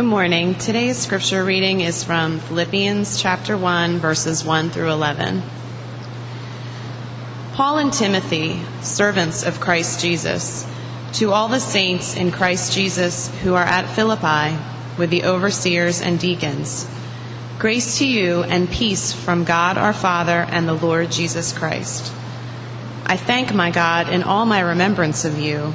Good morning. Today's scripture reading is from Philippians chapter 1, verses 1 through 11. Paul and Timothy, servants of Christ Jesus, to all the saints in Christ Jesus who are at Philippi, with the overseers and deacons, grace to you and peace from God our Father and the Lord Jesus Christ. I thank my God in all my remembrance of you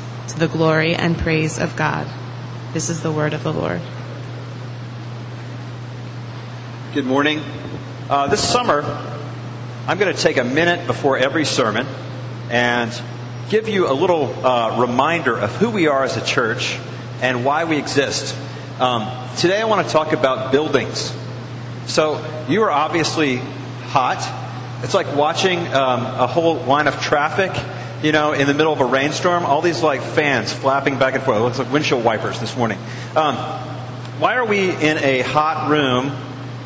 to the glory and praise of God. This is the word of the Lord. Good morning. Uh, this summer, I'm going to take a minute before every sermon and give you a little uh, reminder of who we are as a church and why we exist. Um, today, I want to talk about buildings. So, you are obviously hot. It's like watching um, a whole line of traffic you know, in the middle of a rainstorm, all these like fans flapping back and forth. It looks like windshield wipers this morning. Um, why are we in a hot room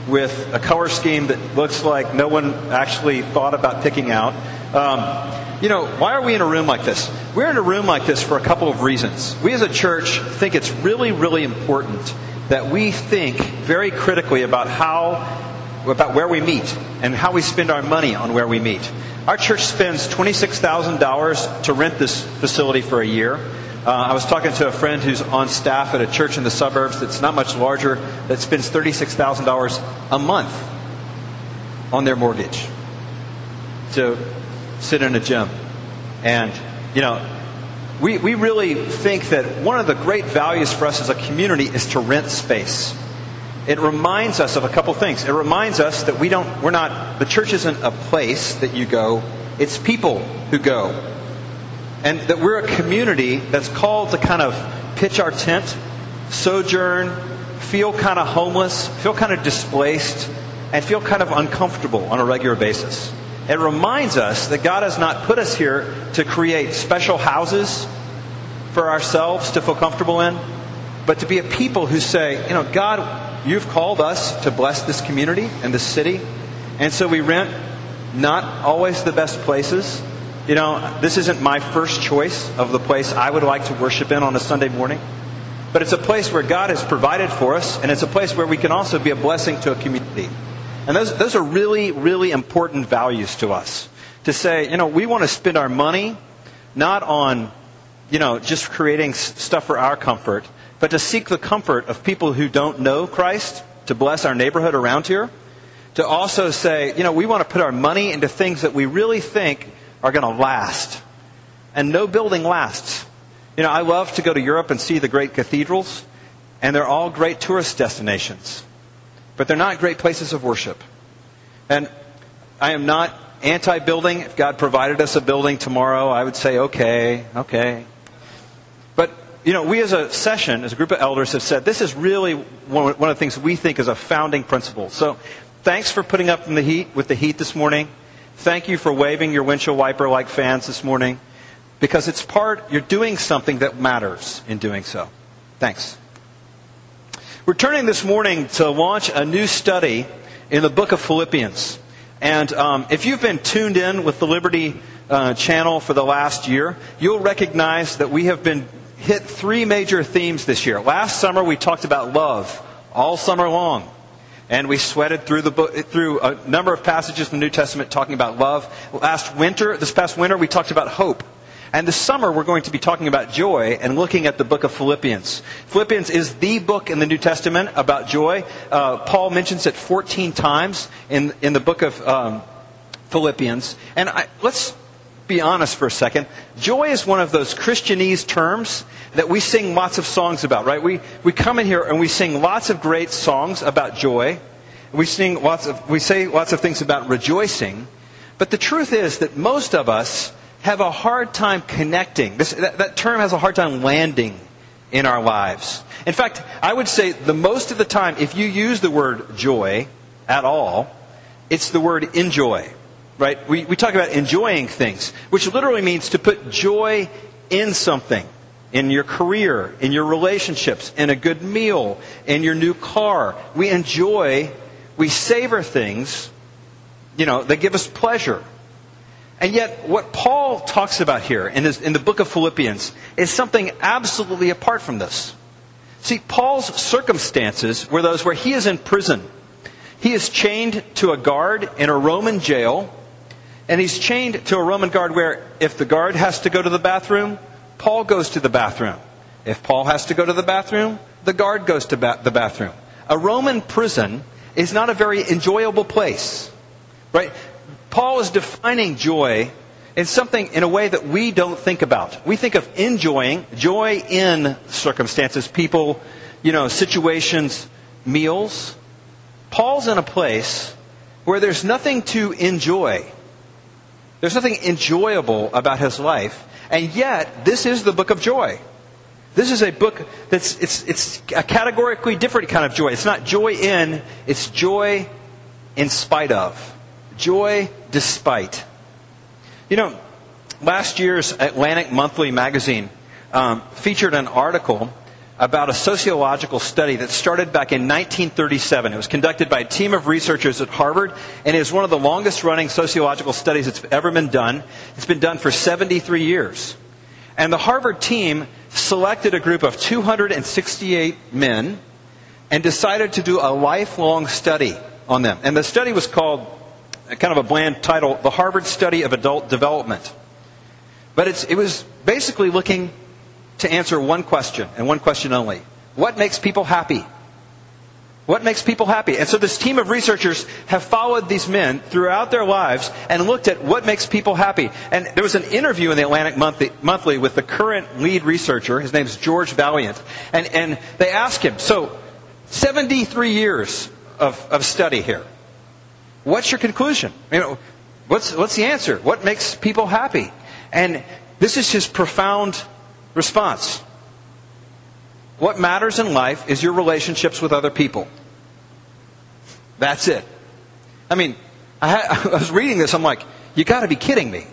with a color scheme that looks like no one actually thought about picking out? Um, you know, why are we in a room like this? We're in a room like this for a couple of reasons. We as a church think it's really, really important that we think very critically about how, about where we meet and how we spend our money on where we meet. Our church spends $26,000 to rent this facility for a year. Uh, I was talking to a friend who's on staff at a church in the suburbs that's not much larger that spends $36,000 a month on their mortgage to sit in a gym. And, you know, we, we really think that one of the great values for us as a community is to rent space it reminds us of a couple things. It reminds us that we don't, we're not, the church isn't a place that you go, it's people who go. And that we're a community that's called to kind of pitch our tent, sojourn, feel kind of homeless, feel kind of displaced, and feel kind of uncomfortable on a regular basis. It reminds us that God has not put us here to create special houses for ourselves to feel comfortable in, but to be a people who say, you know, God, You've called us to bless this community and this city. And so we rent not always the best places. You know, this isn't my first choice of the place I would like to worship in on a Sunday morning. But it's a place where God has provided for us, and it's a place where we can also be a blessing to a community. And those, those are really, really important values to us. To say, you know, we want to spend our money not on, you know, just creating stuff for our comfort, but to seek the comfort of people who don't know Christ, to bless our neighborhood around here, to also say, you know, we want to put our money into things that we really think are going to last. And no building lasts. You know, I love to go to Europe and see the great cathedrals, and they're all great tourist destinations. But they're not great places of worship. And I am not anti building. If God provided us a building tomorrow, I would say, okay, okay you know, we as a session, as a group of elders, have said this is really one of the things we think is a founding principle. So, thanks for putting up in the heat with the heat this morning. Thank you for waving your windshield wiper like fans this morning, because it's part. You're doing something that matters in doing so. Thanks. We're turning this morning to launch a new study in the book of Philippians. And um, if you've been tuned in with the Liberty uh, channel for the last year, you'll recognize that we have been hit three major themes this year. Last summer, we talked about love all summer long. And we sweated through the book, through a number of passages in the New Testament talking about love. Last winter, this past winter, we talked about hope. And this summer, we're going to be talking about joy and looking at the book of Philippians. Philippians is the book in the New Testament about joy. Uh, Paul mentions it 14 times in, in the book of um, Philippians. And I, let's be honest for a second. Joy is one of those Christianese terms that we sing lots of songs about, right? We, we come in here and we sing lots of great songs about joy. We sing lots of, we say lots of things about rejoicing. But the truth is that most of us have a hard time connecting. This, that, that term has a hard time landing in our lives. In fact, I would say the most of the time, if you use the word joy at all, it's the word enjoy. Right? We, we talk about enjoying things, which literally means to put joy in something. In your career, in your relationships, in a good meal, in your new car. We enjoy, we savor things, you know, that give us pleasure. And yet, what Paul talks about here in, his, in the book of Philippians is something absolutely apart from this. See, Paul's circumstances were those where he is in prison. He is chained to a guard in a Roman jail, and he's chained to a Roman guard where if the guard has to go to the bathroom, Paul goes to the bathroom. If Paul has to go to the bathroom, the guard goes to ba- the bathroom. A Roman prison is not a very enjoyable place. Right? Paul is defining joy in something in a way that we don't think about. We think of enjoying, joy in circumstances, people, you know, situations, meals. Paul's in a place where there's nothing to enjoy. There's nothing enjoyable about his life. And yet, this is the book of joy. This is a book that's it's, it's a categorically different kind of joy. It's not joy in, it's joy in spite of. Joy despite. You know, last year's Atlantic Monthly magazine um, featured an article about a sociological study that started back in 1937. It was conducted by a team of researchers at Harvard, and it is one of the longest running sociological studies that's ever been done. It's been done for 73 years. And the Harvard team selected a group of 268 men and decided to do a lifelong study on them. And the study was called kind of a bland title, The Harvard Study of Adult Development. But it was basically looking to answer one question, and one question only. What makes people happy? What makes people happy? And so this team of researchers have followed these men throughout their lives and looked at what makes people happy. And there was an interview in the Atlantic Monthly, with the current lead researcher. His name is George Vaillant. And, and they asked him, so 73 years of, of study here. What's your conclusion? You know, what's, what's the answer? What makes people happy? And this is his profound response. What matters in life is your relationships with other people. That's it. I mean, I, I was reading this, I'm like, you got to be kidding me.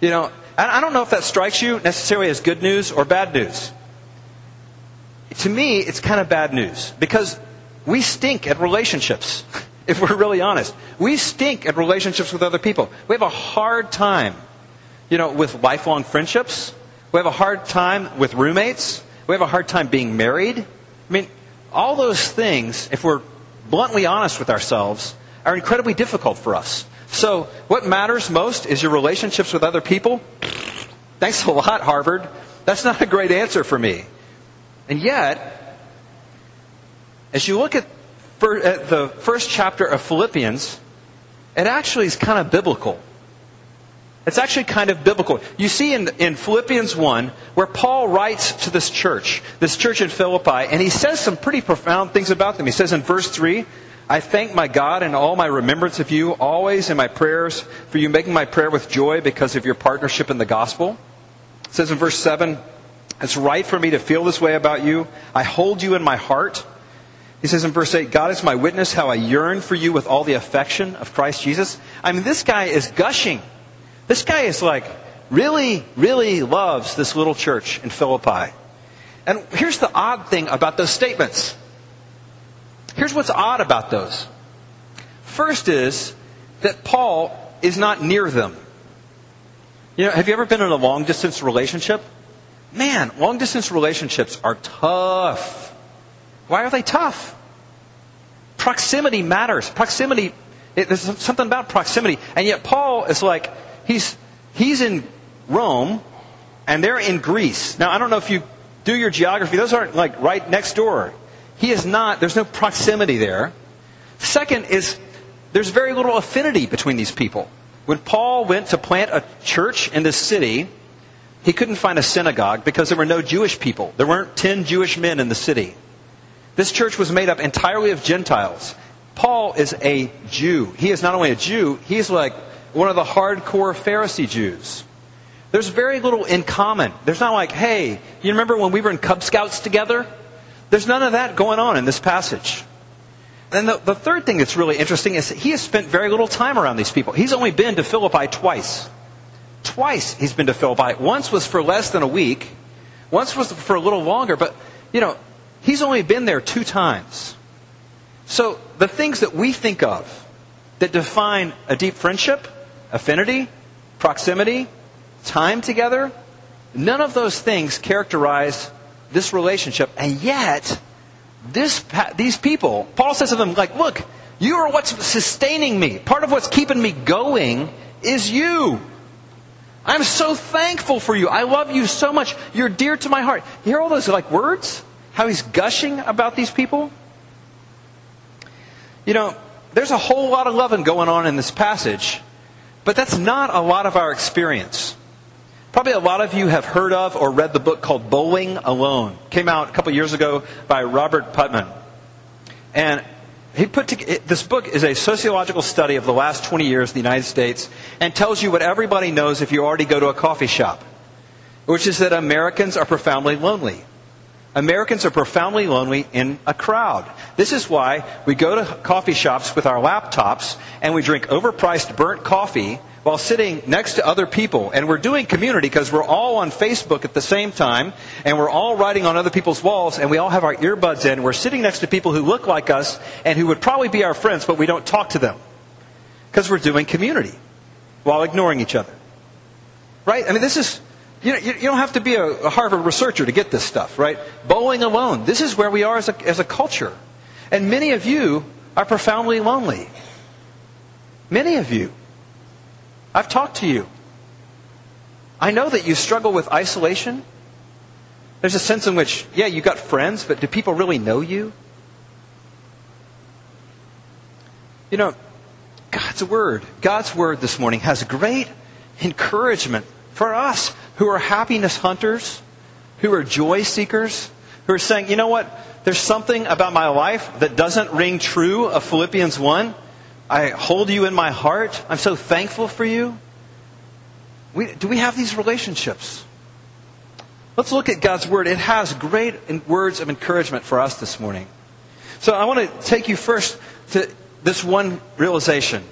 You know, I don't know if that strikes you necessarily as good news or bad news. To me, it's kind of bad news because we stink at relationships. if we're really honest. We stink at relationships with other people. We have a hard time, you know, with lifelong friendships. We have a hard time with roommates. We have a hard time being married. I mean, all those things, if we're bluntly honest with ourselves, are incredibly difficult for us. So, what matters most is your relationships with other people? Thanks a lot, Harvard. That's not a great answer for me. And yet, as you look at at the first chapter of Philippians, it actually is kind of biblical. It's actually kind of biblical. You see in, in Philippians 1 where Paul writes to this church, this church in Philippi, and he says some pretty profound things about them. He says in verse 3, I thank my God in all my remembrance of you, always in my prayers, for you making my prayer with joy because of your partnership in the gospel. It says in verse 7, It's right for me to feel this way about you. I hold you in my heart. He says in verse 8, God is my witness how I yearn for you with all the affection of Christ Jesus. I mean, this guy is gushing. This guy is like, really, really loves this little church in Philippi. And here's the odd thing about those statements. Here's what's odd about those. First is that Paul is not near them. You know, have you ever been in a long distance relationship? Man, long distance relationships are tough. Why are they tough? Proximity matters. Proximity, it, there's something about proximity. And yet Paul is like, he's, he's in Rome, and they're in Greece. Now, I don't know if you do your geography, those aren't like right next door. He is not, there's no proximity there. Second is, there's very little affinity between these people. When Paul went to plant a church in this city, he couldn't find a synagogue because there were no Jewish people. There weren't 10 Jewish men in the city. This church was made up entirely of Gentiles. Paul is a Jew. He is not only a Jew, he's like one of the hardcore Pharisee Jews. There's very little in common. There's not like, hey, you remember when we were in Cub Scouts together? There's none of that going on in this passage. And the, the third thing that's really interesting is that he has spent very little time around these people. He's only been to Philippi twice. Twice he's been to Philippi. Once was for less than a week. Once was for a little longer. But, you know, he's only been there two times. So the things that we think of that define a deep friendship, affinity, proximity, time together, none of those things characterize this relationship. And yet, this, these people, Paul says to them, like, look, you are what's sustaining me. Part of what's keeping me going is you. I'm so thankful for you. I love you so much. You're dear to my heart. You hear all those like words? How he's gushing about these people? You know, there's a whole lot of loving going on in this passage, but that's not a lot of our experience. Probably a lot of you have heard of or read the book called Bowling Alone. Came out a couple years ago by Robert Putnam. And he put to, this book is a sociological study of the last 20 years in the United States and tells you what everybody knows if you already go to a coffee shop, which is that Americans are profoundly lonely. Americans are profoundly lonely in a crowd. This is why we go to coffee shops with our laptops and we drink overpriced burnt coffee while sitting next to other people. And we're doing community because we're all on Facebook at the same time, and we're all writing on other people's walls, and we all have our earbuds in. We're sitting next to people who look like us and who would probably be our friends, but we don't talk to them because we're doing community while ignoring each other. Right? I mean, this is. You, know, you, don't have to be a, a Harvard researcher to get this stuff, right? Bowling alone. This is where we are as a, as a culture. And many of you are profoundly lonely. Many of you. I've talked to you. I know that you struggle with isolation. There's a sense in which, yeah, you got friends, but do people really know you? You know, God's Word, God's Word this morning has great encouragement for us who are happiness hunters, who are joy seekers, who are saying, you know what? There's something about my life that doesn't ring true of Philippians 1. I hold you in my heart. I'm so thankful for you. We, do we have these relationships? Let's look at God's Word. It has great words of encouragement for us this morning. So I want to take you first to this one realization.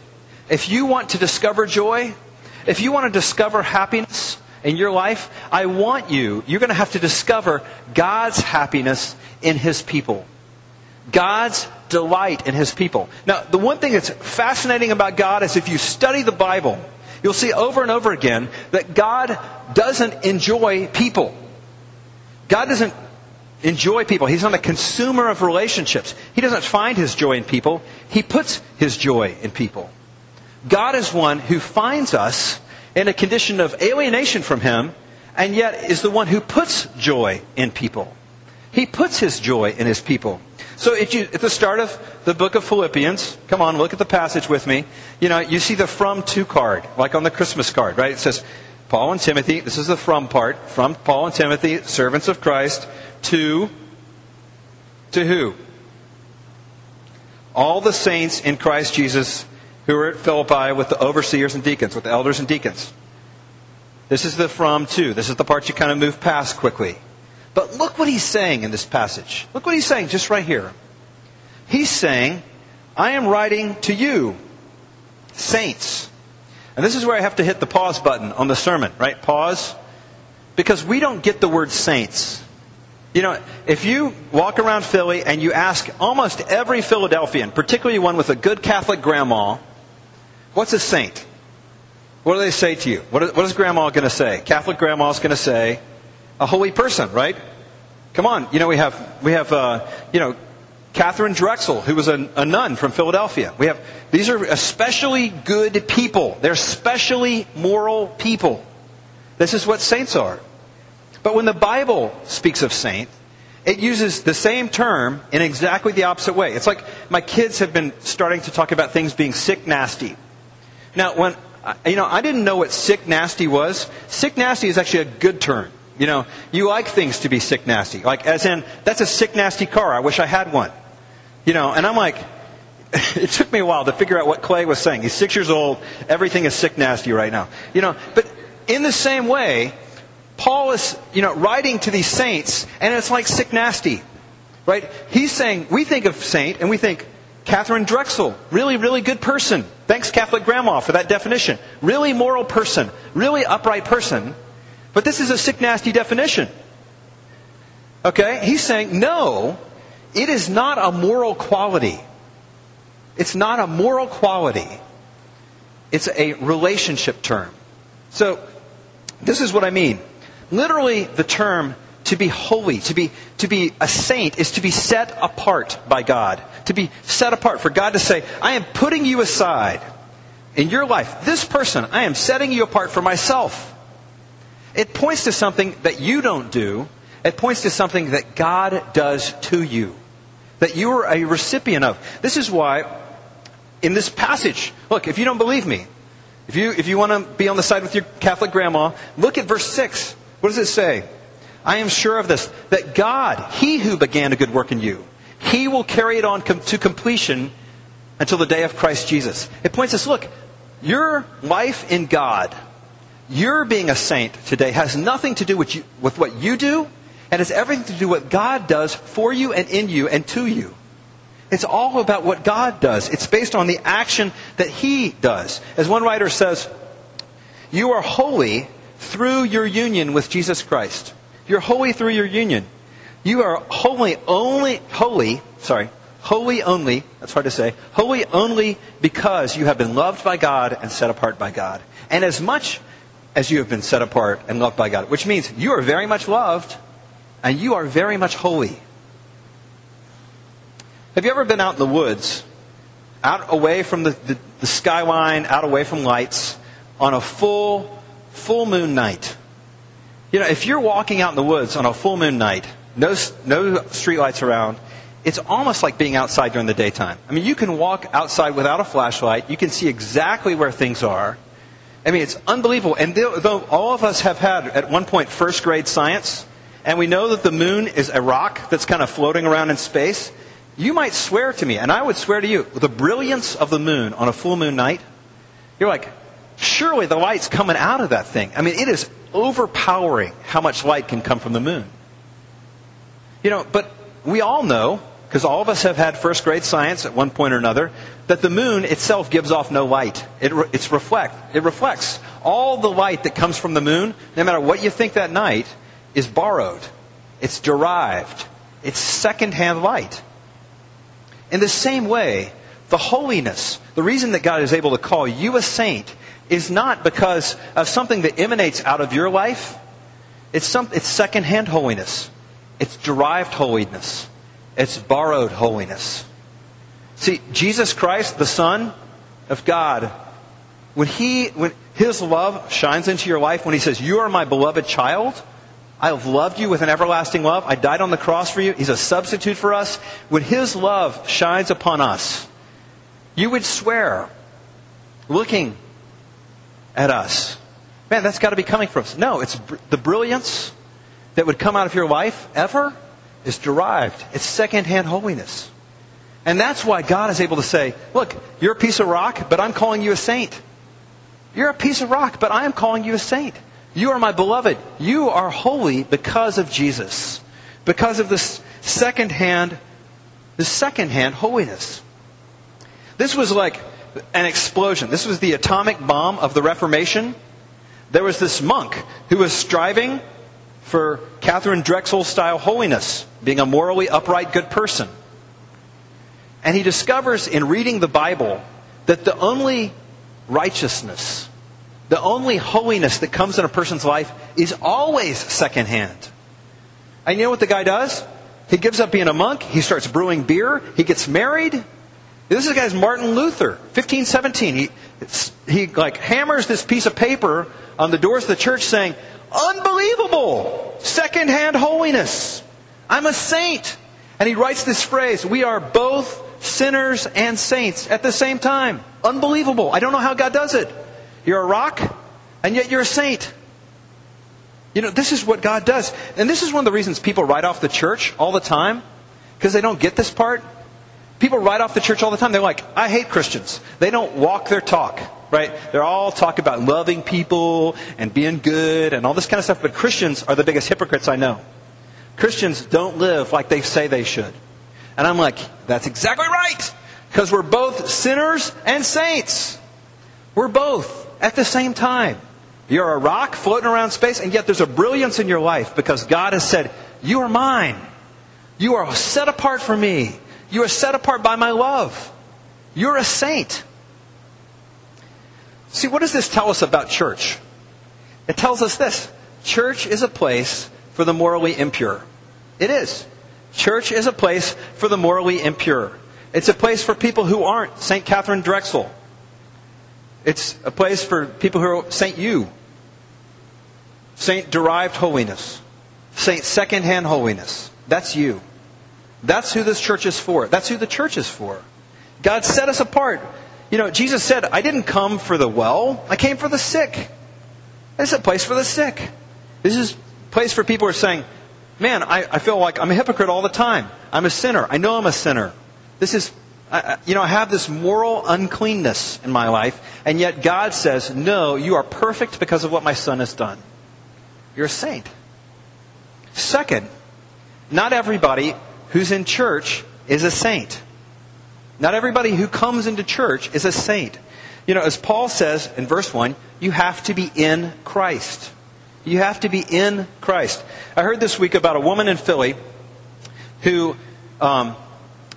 If you want to discover joy, if you want to discover happiness in your life, I want you, you're going to have to discover God's happiness in His people. God's delight in his people. Now, the one thing that's fascinating about God is if you study the Bible, you'll see over and over again that God doesn't enjoy people. God doesn't enjoy people. He's not a consumer of relationships. He doesn't find his joy in people. He puts his joy in people. God is one who finds us in a condition of alienation from him and yet is the one who puts joy in people. He puts his joy in his people. So you, at the start of the book of Philippians, come on, look at the passage with me. You know, you see the from to card, like on the Christmas card, right? It says, Paul and Timothy, this is the from part, from Paul and Timothy, servants of Christ, to, to who? All the saints in Christ Jesus who were at Philippi with the overseers and deacons, with the elders and deacons. This is the from to. This is the part you kind of move past quickly. But look what he's saying in this passage. Look what he's saying just right here. He's saying, I am writing to you, saints. And this is where I have to hit the pause button on the sermon, right? Pause. Because we don't get the word saints. You know, if you walk around Philly and you ask almost every Philadelphian, particularly one with a good Catholic grandma, what's a saint? What do they say to you? What is, grandma going to say? Catholic grandma's going to say, a holy person, right? Come on, you know we have we have uh, you know Katharine Drexel, who was a, a, nun from Philadelphia. We have these are especially good people. They're especially moral people. This is what saints are. But when the Bible speaks of saint, it uses the same term in exactly the opposite way. It's like my kids have been starting to talk about things being sick nasty. Now, when uh, you know, I didn't know what sick nasty was. Sick nasty is actually a good term. You know, you like things to be sick nasty. Like, as in, that's a sick nasty car. I wish I had one. You know, and I'm like, it took me a while to figure out what Clay was saying. He's six years old. Everything is sick nasty right now. You know, but in the same way, Paul is, you know, writing to these saints, and it's like sick nasty. Right? He's saying, we think of saint, and we think, Katharine Drexel, really, really good person. Thanks, Catholic Grandma, for that definition. Really moral person, really upright person. But this is a sick, nasty definition. Okay? He's saying, no, it is not a moral quality. It's not a moral quality. It's a relationship term. So, this is what I mean. Literally, the term to be holy, to be, to be a saint, is to be set apart by God. To be set apart, for God to say, I am putting you aside in your life. This person, I am setting you apart for myself. It points to something that you don't do. It points to something that God does to you, that you are a recipient of. This is why, in this passage, look, if you don't believe me, if you, if you want to be on the side with your Catholic grandma, look at verse 6. What does it say? I am sure of this, that God, He who began a good work in you, He will carry it on com- to completion until the day of Christ Jesus. It points us, look, your life in God, your being a saint today has nothing to do with, you, with what you do, and has everything to do with what God does for you and in you and to you. It's all about what God does. It's based on the action that He does. As one writer says, you are holy through your union with Jesus Christ. You're holy through your union. You are holy only, holy, sorry, holy only, that's hard to say, holy only because you have been loved by God and set apart by God. And as much as you have been set apart and loved by God, which means you are very much loved and you are very much holy. Have you ever been out in the woods, out away from the, the, the skyline, out away from lights, on a full, full moon night? You know, if you're walking out in the woods on a full moon night, no, no streetlights around, it's almost like being outside during the daytime. I mean, you can walk outside without a flashlight. You can see exactly where things are. I mean, it's unbelievable. And though all of us have had, at one point, first grade science, and we know that the moon is a rock that's kind of floating around in space, you might swear to me, and I would swear to you, the brilliance of the moon on a full moon night, you're like, surely the light's coming out of that thing. I mean, it is overpowering how much light can come from the moon. You know, but we all know, because all of us have had first grade science at one point or another, that the moon itself gives off no light. It, it's reflect, it reflects. All the light that comes from the moon, no matter what you think that night, is borrowed. It's derived. It's secondhand light. In the same way, the holiness, the reason that God is able to call you a saint is not because of something that emanates out of your life. It's, some, it's secondhand holiness. It's derived holiness. It's borrowed holiness. See, Jesus Christ, the Son of God, when he, when his love shines into your life, when he says, you are my beloved child, I have loved you with an everlasting love. I died on the cross for you. He's a substitute for us. When his love shines upon us, you would swear, looking at us. Man, that's got to be coming from us. No, it's br- the brilliance that would come out of your life ever is derived. It's secondhand holiness. And that's why God is able to say, look, you're a piece of rock, but I'm calling you a saint. You're a piece of rock, but I am calling you a saint. You are my beloved. You are holy because of Jesus. Because of this secondhand, this secondhand holiness. This was like an explosion. This was the atomic bomb of the Reformation. There was this monk who was striving for Katharine Drexel style holiness, being a morally upright, good person. And he discovers in reading the Bible that the only righteousness, the only holiness that comes in a person's life is always secondhand. And you know what the guy does? He gives up being a monk, he starts brewing beer, he gets married, This is guy's Martin Luther, 1517. He, he like hammers this piece of paper on the doors of the church saying, Unbelievable! Secondhand holiness. I'm a saint. And he writes this phrase, we are both sinners and saints at the same time. Unbelievable. I don't know how God does it. You're a rock, and yet you're a saint. You know, this is what God does. And this is one of the reasons people write off the church all the time, because they don't get this part. People write off the church all the time. They're like, I hate Christians. They don't walk their talk, right? They're all talking about loving people and being good and all this kind of stuff, but Christians are the biggest hypocrites I know. Christians don't live like they say they should. And I'm like, that's exactly right. Because we're both sinners and saints. We're both at the same time. You're a rock floating around space, and yet there's a brilliance in your life because God has said, You are mine. You are set apart for me. You are set apart by my love. You're a saint. See, what does this tell us about church? It tells us this church is a place for the morally impure. It is. Church is a place for the morally impure. It's a place for people who aren't St. Katharine Drexel. It's a place for people who are St. You, Saint derived holiness, Saint secondhand holiness. That's you. That's who this church is for. That's who the church is for. God set us apart. You know, Jesus said, I didn't come for the well, I came for the sick. This is a place for the sick. This is a place for people who are saying, Man, I, I feel like I'm a hypocrite all the time. I'm a sinner. I know I'm a sinner. This is, I, you know, I have this moral uncleanness in my life, and yet God says, No, you are perfect because of what my son has done. You're a saint. Second, not everybody who's in church is a saint. Not everybody who comes into church is a saint. You know, as Paul says in verse 1, you have to be in Christ. You have to be in Christ. I heard this week about a woman in Philly who um,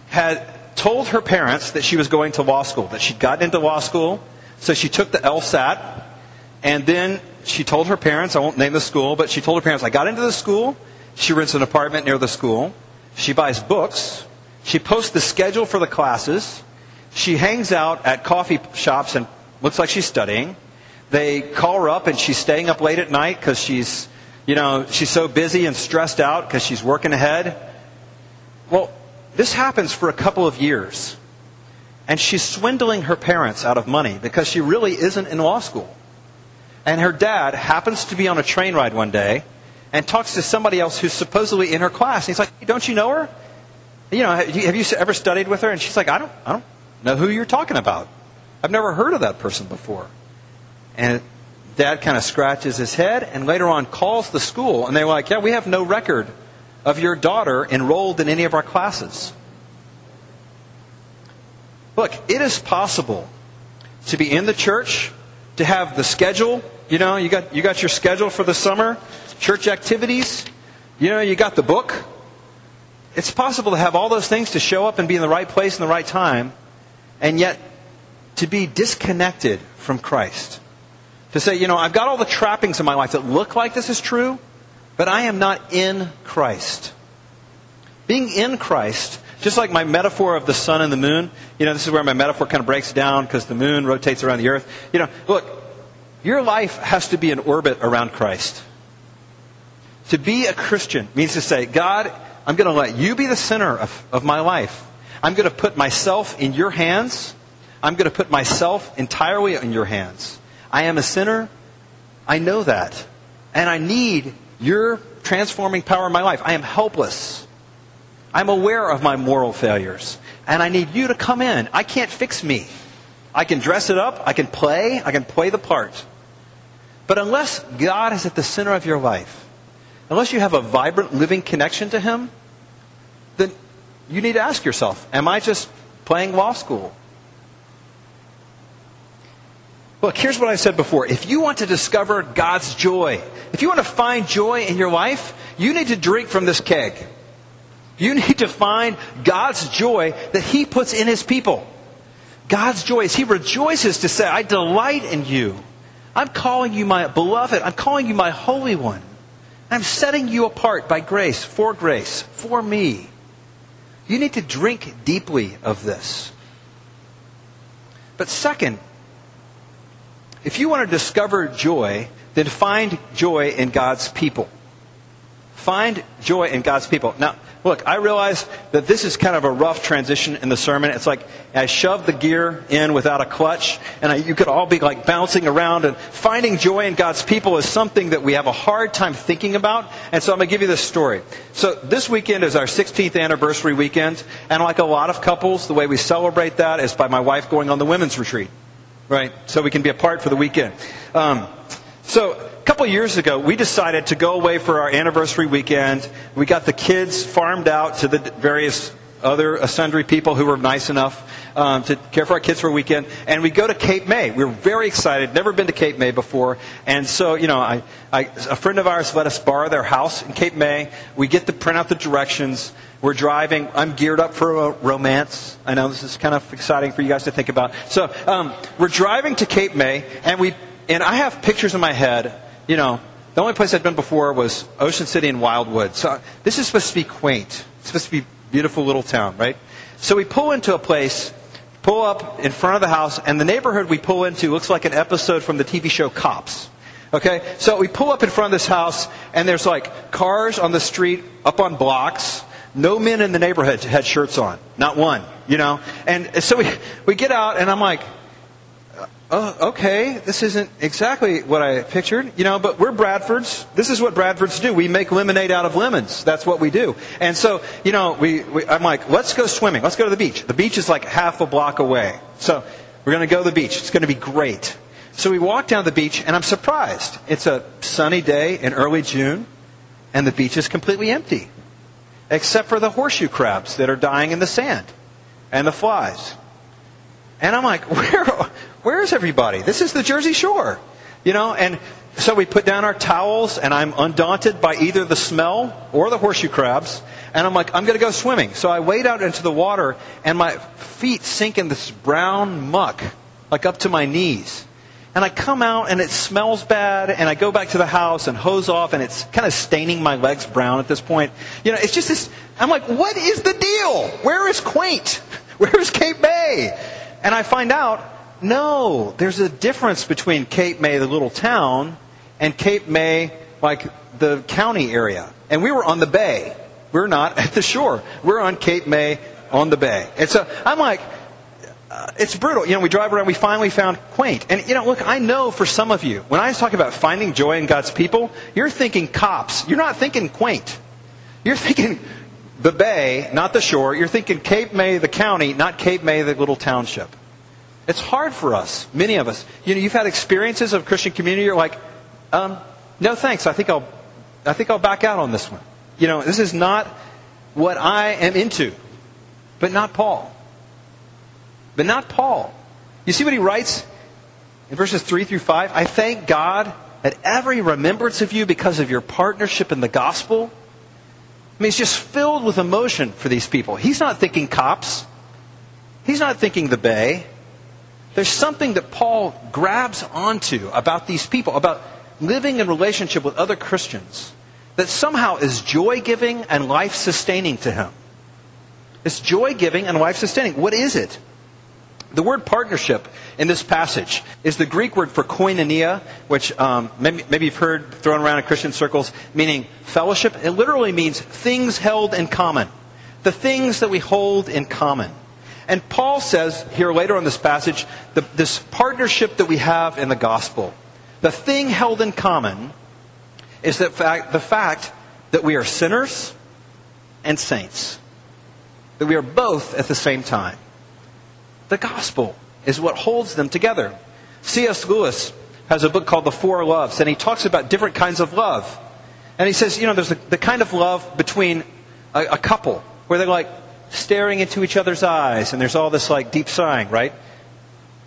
had told her parents that she was going to law school, that she'd gotten into law school, so she took the LSAT, and then she told her parents, I won't name the school, but she told her parents, I got into the school, she rents an apartment near the school, she buys books. She posts the schedule for the classes. She hangs out at coffee shops and looks like she's studying. They call her up and she's staying up late at night because she's, you know, she's so busy and stressed out because she's working ahead. Well, this happens for a couple of years. And she's swindling her parents out of money because she really isn't in law school. And her dad happens to be on a train ride one day and talks to somebody else who's supposedly in her class. And he's like, "Don't you know her? You know, have you ever studied with her?" And she's like, "I don't, I don't know who you're talking about. I've never heard of that person before." And dad kind of scratches his head and later on calls the school and they're like, "Yeah, we have no record of your daughter enrolled in any of our classes." Look, it is possible to be in the church, to have the schedule. You know, you got you got your schedule for the summer church activities. You know, you got the book. It's possible to have all those things to show up and be in the right place in the right time, and yet to be disconnected from Christ. To say, you know, I've got all the trappings in my life that look like this is true, but I am not in Christ. Being in Christ, just like my metaphor of the sun and the moon, you know, this is where my metaphor kind of breaks down because the moon rotates around the earth. You know, look, your life has to be in orbit around Christ. To be a Christian means to say, God, I'm going to let you be the center of, of my life. I'm going to put myself in your hands. I'm going to put myself entirely in your hands. I am a sinner. I know that. And I need your transforming power in my life. I am helpless. I'm aware of my moral failures. And I need you to come in. I can't fix me. I can dress it up. I can play. I can play the part. But unless God is at the center of your life, unless you have a vibrant, living connection to Him, then you need to ask yourself Am I just playing law school? Look, here's what I said before. If you want to discover God's joy, if you want to find joy in your life, you need to drink from this keg. You need to find God's joy that He puts in His people. God's joy is He rejoices to say, I delight in you. I'm calling you my beloved. I'm calling you my holy one. I'm setting you apart by grace, for grace, for me. You need to drink deeply of this. But second, if you want to discover joy, then find joy in God's people. Find joy in God's people. Now, look, I realize that this is kind of a rough transition in the sermon. It's like I shoved the gear in without a clutch, and I, you could all be like bouncing around. And finding joy in God's people is something that we have a hard time thinking about. And so I'm going to give you this story. So this weekend is our 16th anniversary weekend, and like a lot of couples, the way we celebrate that is by my wife going on the women's retreat, right? So we can be apart for the weekend. Um, so couple years ago, we decided to go away for our anniversary weekend. We got the kids farmed out to the various other sundry people who were nice enough um, to care for our kids for a weekend. And we go to Cape May. We were very excited. Never been to Cape May before. And so, you know, I, I, a friend of ours let us borrow their house in Cape May. We get to print out the directions. We're driving. I'm geared up for a romance. I know this is kind of exciting for you guys to think about. So um, we're driving to Cape May, and we and I have pictures in my head you know, the only place I'd been before was Ocean City and Wildwood. So this is supposed to be quaint. It's supposed to be beautiful little town, right? So we pull into a place, pull up in front of the house, and the neighborhood we pull into looks like an episode from the TV show Cops. Okay? So we pull up in front of this house, and there's like cars on the street up on blocks. No men in the neighborhood had shirts on. Not one, you know? And so we, we get out, and I'm like, oh, okay, this isn't exactly what I pictured, you know, but we're Bradfords. This is what Bradfords do. We make lemonade out of lemons. That's what we do. And so, you know, we, we I'm like, let's go swimming. Let's go to the beach. The beach is like half a block away. So we're going to go to the beach. It's going to be great. So we walk down the beach, and I'm surprised. It's a sunny day in early June, and the beach is completely empty, except for the horseshoe crabs that are dying in the sand and the flies. And I'm like, where, where is everybody? This is the Jersey Shore. You know, and so we put down our towels, and I'm undaunted by either the smell or the horseshoe crabs. And I'm like, I'm going to go swimming. So I wade out into the water, and my feet sink in this brown muck, like up to my knees. And I come out, and it smells bad, and I go back to the house and hose off, and it's kind of staining my legs brown at this point. You know, it's just this. I'm like, what is the deal? Where is Quaint? Where is Cape May? And I find out, no, there's a difference between Cape May, the little town, and Cape May, like the county area. And we were on the bay. We're not at the shore. We're on Cape May on the bay. And so I'm like, uh, it's brutal. You know, we drive around, we finally found quaint. And, you know, look, I know for some of you, when I talk about finding joy in God's people, you're thinking cops. You're not thinking quaint. You're thinking the bay, not the shore. You're thinking Cape May, the county, not Cape May, the little township. It's hard for us, many of us. You know, you've had experiences of Christian community. You're like, um, no thanks. I think I'll, I think I'll back out on this one. You know, this is not what I am into. But not Paul. But not Paul. You see what he writes in verses 3 through 5? I thank God at every remembrance of you because of your partnership in the gospel I mean, he's just filled with emotion for these people. He's not thinking cops. He's not thinking the bay. There's something that Paul grabs onto about these people, about living in relationship with other Christians, that somehow is joy giving and life sustaining to him. It's joy giving and life sustaining. What is it? The word partnership in this passage is the Greek word for koinonia, which um, maybe, maybe, you've heard thrown around in Christian circles, meaning fellowship. It literally means things held in common. The things that we hold in common. And Paul says here later on this passage, the, this partnership that we have in the gospel, the thing held in common is fact, the fact that we are sinners and saints. That we are both at the same time. The gospel is what holds them together. C.S. Lewis has a book called The Four Loves, and he talks about different kinds of love. And he says, you know, there's the, the kind of love between a, a couple where they're like staring into each other's eyes, and there's all this like deep sighing, right?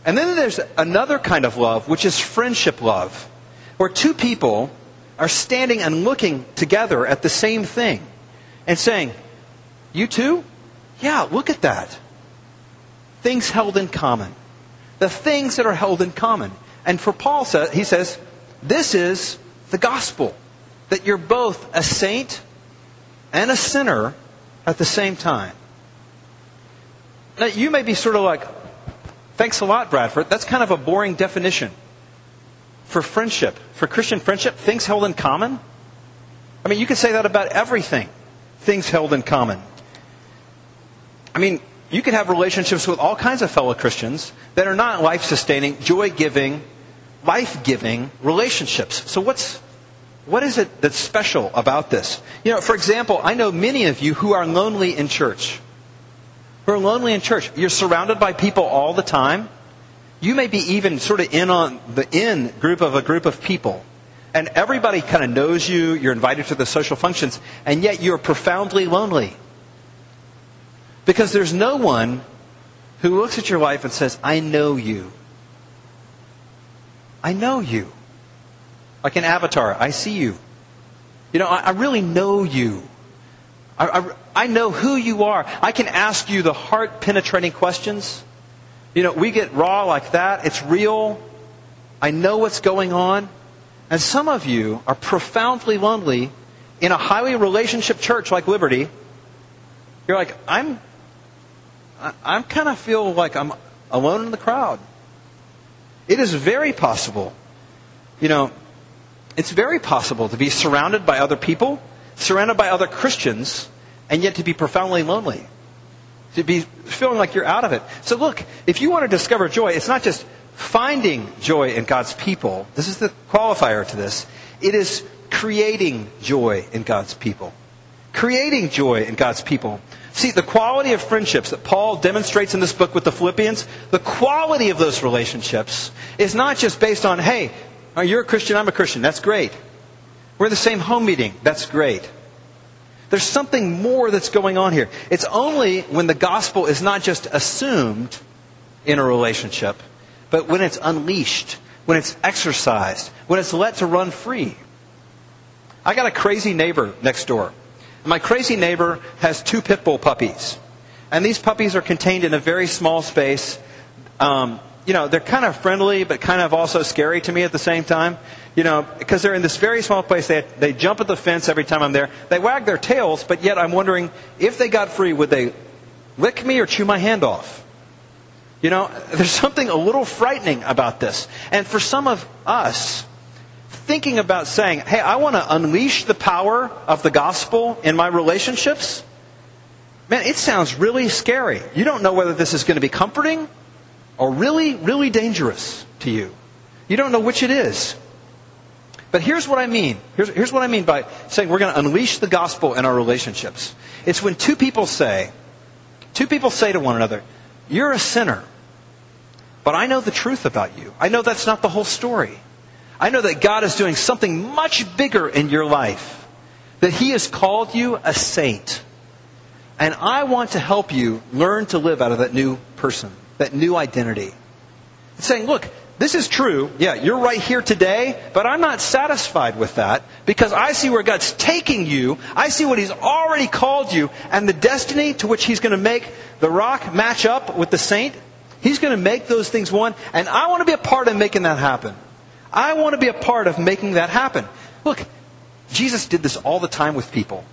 And then there's another kind of love, which is friendship love, where two people are standing and looking together at the same thing and saying, You too? Yeah, look at that things held in common. The things that are held in common. And for Paul, he says, this is the gospel. That you're both a saint and a sinner at the same time. Now, you may be sort of like, Thanks a lot, Bradford. That's kind of a boring definition. For friendship, for Christian friendship, things held in common? I mean, you could say that about everything. Things held in common. I mean, you can have relationships with all kinds of fellow Christians that are not life sustaining, joy giving, life giving relationships. So, what's, what is it that's special about this? You know, for example, I know many of you who are lonely in church. Who are lonely in church. You're surrounded by people all the time. You may be even sort of in on the in group of a group of people. And everybody kind of knows you, you're invited to the social functions, and yet you're profoundly lonely. Because there's no one who looks at your life and says, I know you. I know you. Like an avatar, I see you. You know, I, I really know you. I, I, I know who you are. I can ask you the heart penetrating questions. You know, we get raw like that. It's real. I know what's going on. And some of you are profoundly lonely in a highly relationship church like Liberty. You're like, I'm I, am kind of feel like I'm alone in the crowd. It is very possible, you know, it's very possible to be surrounded by other people, surrounded by other Christians, and yet to be profoundly lonely. To be feeling like you're out of it. So look, if you want to discover joy, it's not just finding joy in God's people. This is the qualifier to this. It is creating joy in God's people. Creating joy in God's people. See, the quality of friendships that Paul demonstrates in this book with the Philippians, the quality of those relationships is not just based on, hey, oh, you're a Christian, I'm a Christian. That's great. We're in the same home meeting. That's great. There's something more that's going on here. It's only when the gospel is not just assumed in a relationship, but when it's unleashed, when it's exercised, when it's let to run free. I got a crazy neighbor next door. My crazy neighbor has two pit bull puppies. And these puppies are contained in a very small space. Um, you know, they're kind of friendly, but kind of also scary to me at the same time. You know, because they're in this very small place. They, they jump at the fence every time I'm there. They wag their tails, but yet I'm wondering if they got free, would they lick me or chew my hand off? You know, there's something a little frightening about this. And for some of us, thinking about saying, hey, I want to unleash the power of the gospel in my relationships, man, it sounds really scary. You don't know whether this is going to be comforting or really, really dangerous to you. You don't know which it is. But here's what I mean. Here's, here's what I mean by saying we're going to unleash the gospel in our relationships. It's when two people say, two people say to one another, You're a sinner, but I know the truth about you. I know that's not the whole story. I know that God is doing something much bigger in your life, that He has called you a saint. And I want to help you learn to live out of that new person, that new identity. It's saying, look, this is true. Yeah, you're right here today, but I'm not satisfied with that because I see where God's taking you. I see what He's already called you and the destiny to which He's going to make the rock match up with the saint. He's going to make those things one, and I want to be a part of making that happen. I want to be a part of making that happen. Look, Jesus did this all the time with people.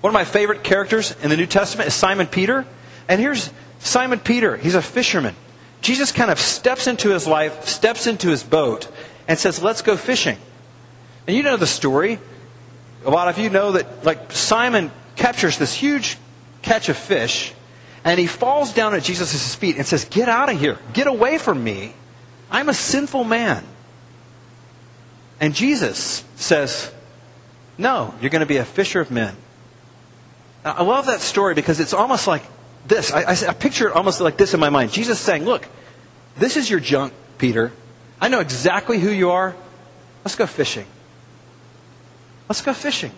One of my favorite characters in the New Testament is Simon Peter. And here's Simon Peter. He's a fisherman. Jesus kind of steps into his life, steps into his boat, and says, Let's go fishing. And you know the story. A lot of you know that, like, Simon captures this huge catch of fish, and he falls down at Jesus' feet and says, Get out of here. Get away from me. I'm a sinful man. And Jesus says, No, you're going to be a fisher of men. Now, I love that story because it's almost like this. I, I, I picture it almost like this in my mind. Jesus saying, Look, this is your junk, Peter. I know exactly who you are. Let's go fishing. Let's go fishing.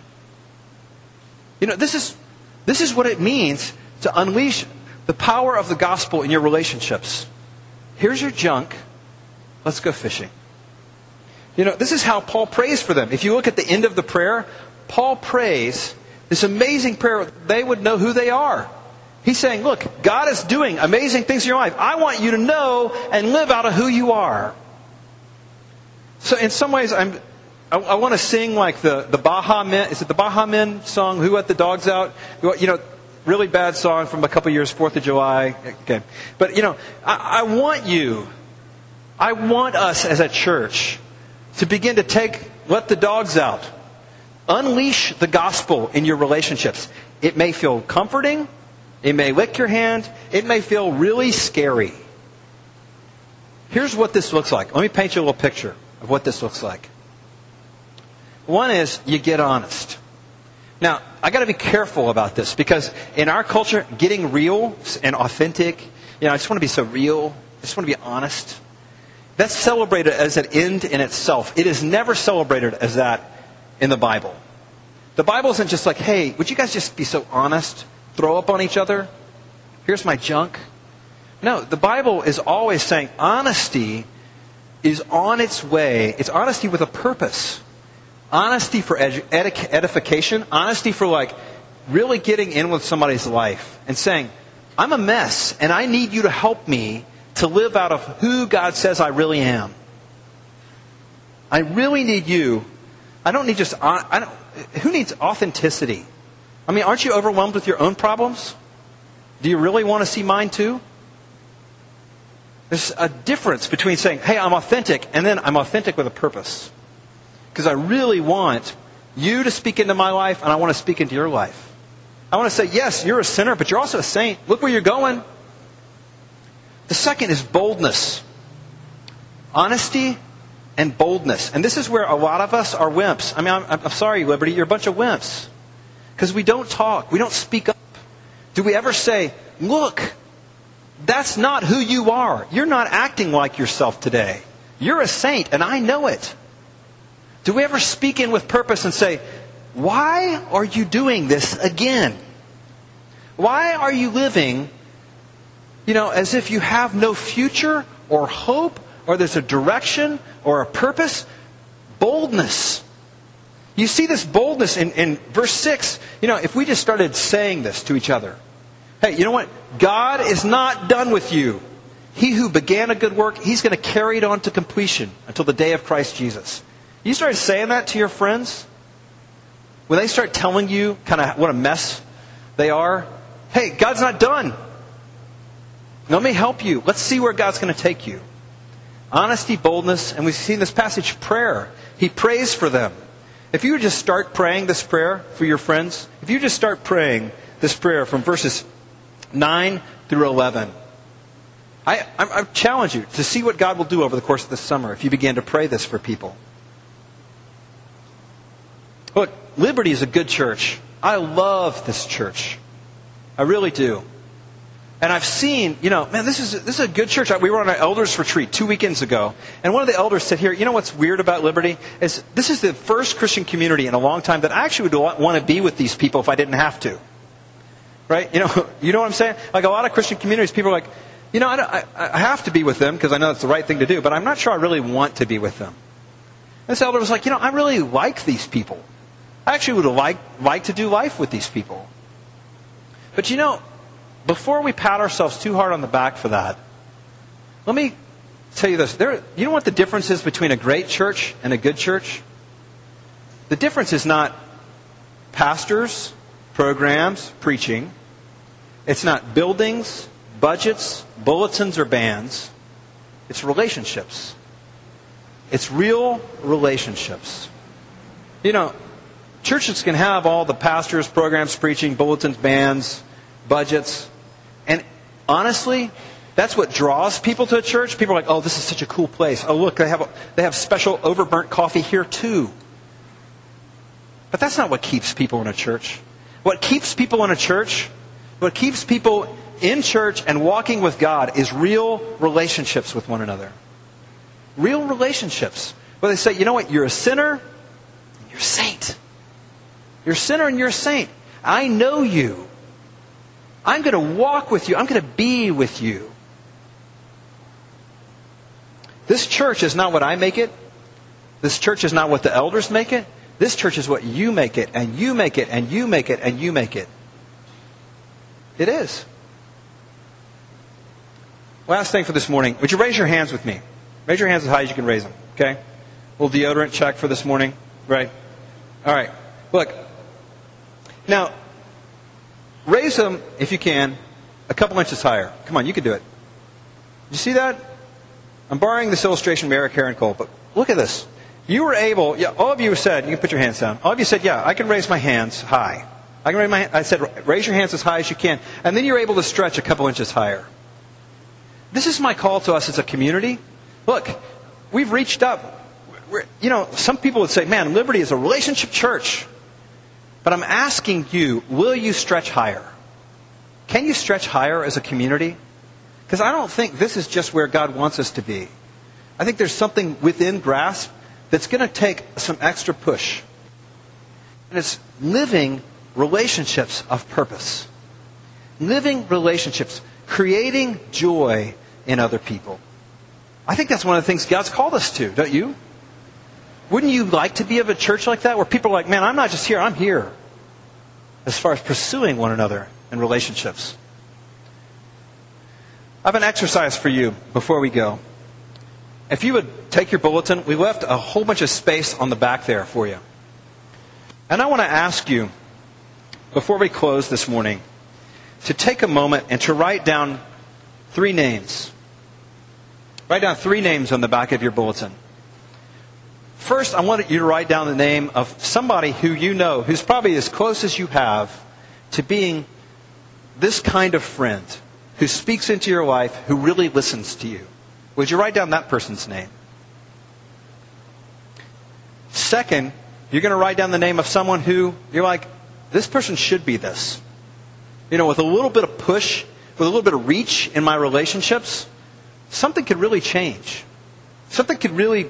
You know, this is, this is what it means to unleash the power of the gospel in your relationships. Here's your junk. Let's go fishing. You know, this is how Paul prays for them. If you look at the end of the prayer, Paul prays this amazing prayer. They would know who they are. He's saying, look, God is doing amazing things in your life. I want you to know and live out of who you are. So in some ways, I'm, I, I want to sing like the, the Baha Men. Is it the Baha Men song, Who Let the Dogs Out? You know, really bad song from a couple years, Fourth of July. Okay. But, you know, I, I want you, I want us as a church to begin to take, let the dogs out. Unleash the gospel in your relationships. It may feel comforting. It may lick your hand. It may feel really scary. Here's what this looks like. Let me paint you a little picture of what this looks like. One is you get honest. Now, I got to be careful about this because in our culture, getting real and authentic, you know, I just want to be so real. I just want to be honest. That's celebrated as an end in itself. It is never celebrated as that in the Bible. The Bible isn't just like, hey, would you guys just be so honest? Throw up on each other? Here's my junk. No, the Bible is always saying honesty is on its way. It's honesty with a purpose. Honesty for edu- edification. Honesty for like really getting in with somebody's life and saying, I'm a mess and I need you to help me to live out of who God says I really am. I really need you. I don't need just, I don't, who needs authenticity? I mean, aren't you overwhelmed with your own problems? Do you really want to see mine too? There's a difference between saying, hey, I'm authentic, and then I'm authentic with a purpose. Because I really want you to speak into my life, and I want to speak into your life. I want to say, yes, you're a sinner, but you're also a saint. Look where you're going. The second is boldness. Honesty and boldness. And this is where a lot of us are wimps. I mean, I'm, I'm sorry, Liberty, you're a bunch of wimps. Because we don't talk, we don't speak up. Do we ever say, look, that's not who you are. You're not acting like yourself today. You're a saint, and I know it. Do we ever speak in with purpose and say, Why are you doing this again? Why are you living, you know, as if you have no future or hope or there's a direction or a purpose? Boldness. You see this boldness in, in verse 6. You know, if we just started saying this to each other, hey, you know what? God is not done with you. He who began a good work, he's going to carry it on to completion until the day of Christ Jesus. You start saying that to your friends, when they start telling you kind of what a mess they are, hey, God's not done. Let me help you. Let's see where God's going to take you. Honesty, boldness, and we see in this passage prayer. He prays for them. If you just start praying this prayer for your friends, if you just start praying this prayer from verses 9 through 11, I, I, I challenge you to see what God will do over the course of this summer if you begin to pray this for people. Look, Liberty is a good church. I love this church. I really do. And I've seen, you know, man, this is, this is a good church. We were on an elders retreat two weekends ago. And one of the elders said here, you know what's weird about Liberty? Is this is the first Christian community in a long time that I actually would want to be with these people if I didn't have to. Right? You know, you know what I'm saying? Like a lot of Christian communities, people are like, you know, I, I I have to be with them because I know it's the right thing to do, but I'm not sure I really want to be with them. And this elder was like, you know, I really like these people. I actually would like, like to do life with these people. But you know, before we pat ourselves too hard on the back for that, let me tell you this. There, you know what the difference is between a great church and a good church? The difference is not pastors, programs, preaching. It's not buildings, budgets, bulletins, or bands. It's relationships. It's real relationships. You know, churches can have all the pastors, programs, preaching, bulletins, bands, budgets. Honestly, that's what draws people to a church. People are like, oh, this is such a cool place. Oh, look, they have, a, they have special overburnt coffee here too. But that's not what keeps people in a church. What keeps people in a church, what keeps people in church and walking with God is real relationships with one another. Real relationships. Where they say, you know what, you're a sinner, you're a saint. You're a sinner and you're a saint. I know you. I'm going to walk with you. I'm going to be with you. This church is not what I make it. This church is not what the elders make it. This church is what you make it, and you make it, and you make it, and you make it. It is. Last thing for this morning. Would you raise your hands with me? Raise your hands as high as you can raise them. Okay? A little deodorant check for this morning. Right? All right. Look. Now, raise them, if you can, a couple inches higher. Come on, you can do it. You see that? I'm borrowing this illustration from Eric Heron Cole, but look at this. You were able, yeah, all of you said, you can put your hands down. All of you said, yeah, I can raise my hands high. I can raise my, I said, raise your hands as high as you can. And then you're able to stretch a couple inches higher. This is my call to us as a community. Look, we've reached up. We're, you know, some people would say, man, Liberty is a relationship church. But I'm asking you, will you stretch higher? Can you stretch higher as a community? Because I don't think this is just where God wants us to be. I think there's something within grasp that's going to take some extra push. And it's living relationships of purpose. Living relationships, creating joy in other people. I think that's one of the things God's called us to, don't you? Wouldn't you like to be of a church like that where people are like, man, I'm not just here, I'm here. As far as pursuing one another in relationships. I have an exercise for you before we go. If you would take your bulletin, we left a whole bunch of space on the back there for you. And I want to ask you, before we close this morning, to take a moment and to write down three names. Write down three names on the back of your bulletin. First, I want you to write down the name of somebody who you know, who's probably as close as you have to being this kind of friend who speaks into your life, who really listens to you. Would you write down that person's name? Second, you're going to write down the name of someone who you're like, this person should be this. You know, with a little bit of push, with a little bit of reach in my relationships, something could really change. Something could really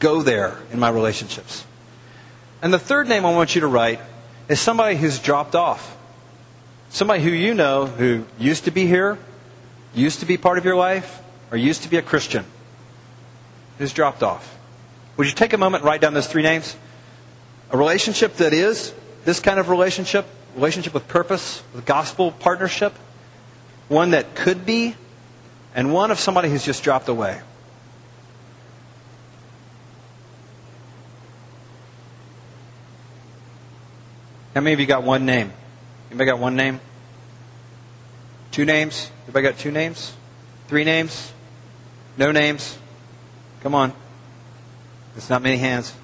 go there in my relationships. And the third name I want you to write is somebody who's dropped off. Somebody who you know who used to be here, used to be part of your life, or used to be a Christian who's dropped off. Would you take a moment and write down those three names? A relationship that is this kind of relationship, relationship with purpose, with gospel partnership, one that could be, and one of somebody who's just dropped away. How many of you got one name? Anybody got one name? Two names? Everybody got two names? Three names? No names? Come on. It's not many hands.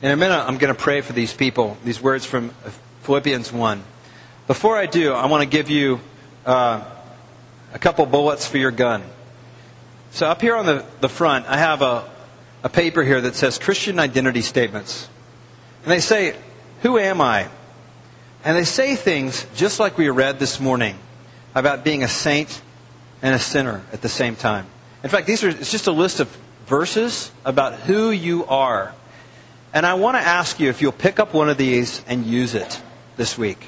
In a minute, I'm going to pray for these people, these words from Philippians 1. Before I do, I want to give you uh, a couple bullets for your gun. So, up here on the, the front, I have a, a paper here that says Christian Identity Statements. And they say, Who am I? And they say things just like we read this morning about being a saint and a sinner at the same time. In fact, these are it's just a list of verses about who you are. And I want to ask you if you'll pick up one of these and use it this week.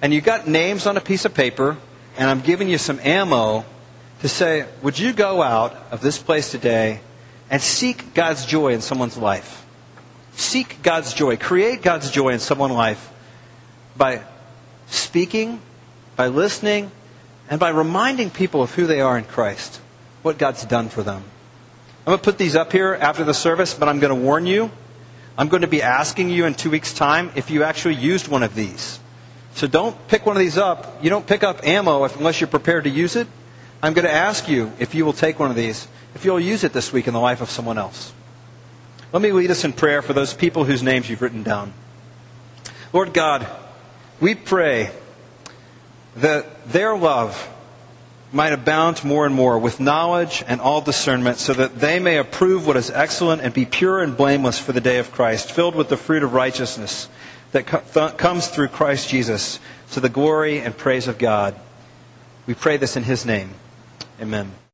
And you got names on a piece of paper, and I'm giving you some ammo to say, would you go out of this place today and seek God's joy in someone's life? Seek God's joy. Create God's joy in someone's life by speaking, by listening, and by reminding people of who they are in Christ, what God's done for them. I'm going to put these up here after the service, but I'm going to warn you. I'm going to be asking you in two weeks' time if you actually used one of these. So don't pick one of these up. You don't pick up ammo unless you're prepared to use it. I'm going to ask you if you will take one of these, if you'll use it this week in the life of someone else. Let me lead us in prayer for those people whose names you've written down. Lord God, we pray that their love might abound more and more with knowledge and all discernment, so that they may approve what is excellent and be pure and blameless for the day of Christ, filled with the fruit of righteousness that comes through Christ Jesus, to the glory and praise of God. We pray this in His name. Amen.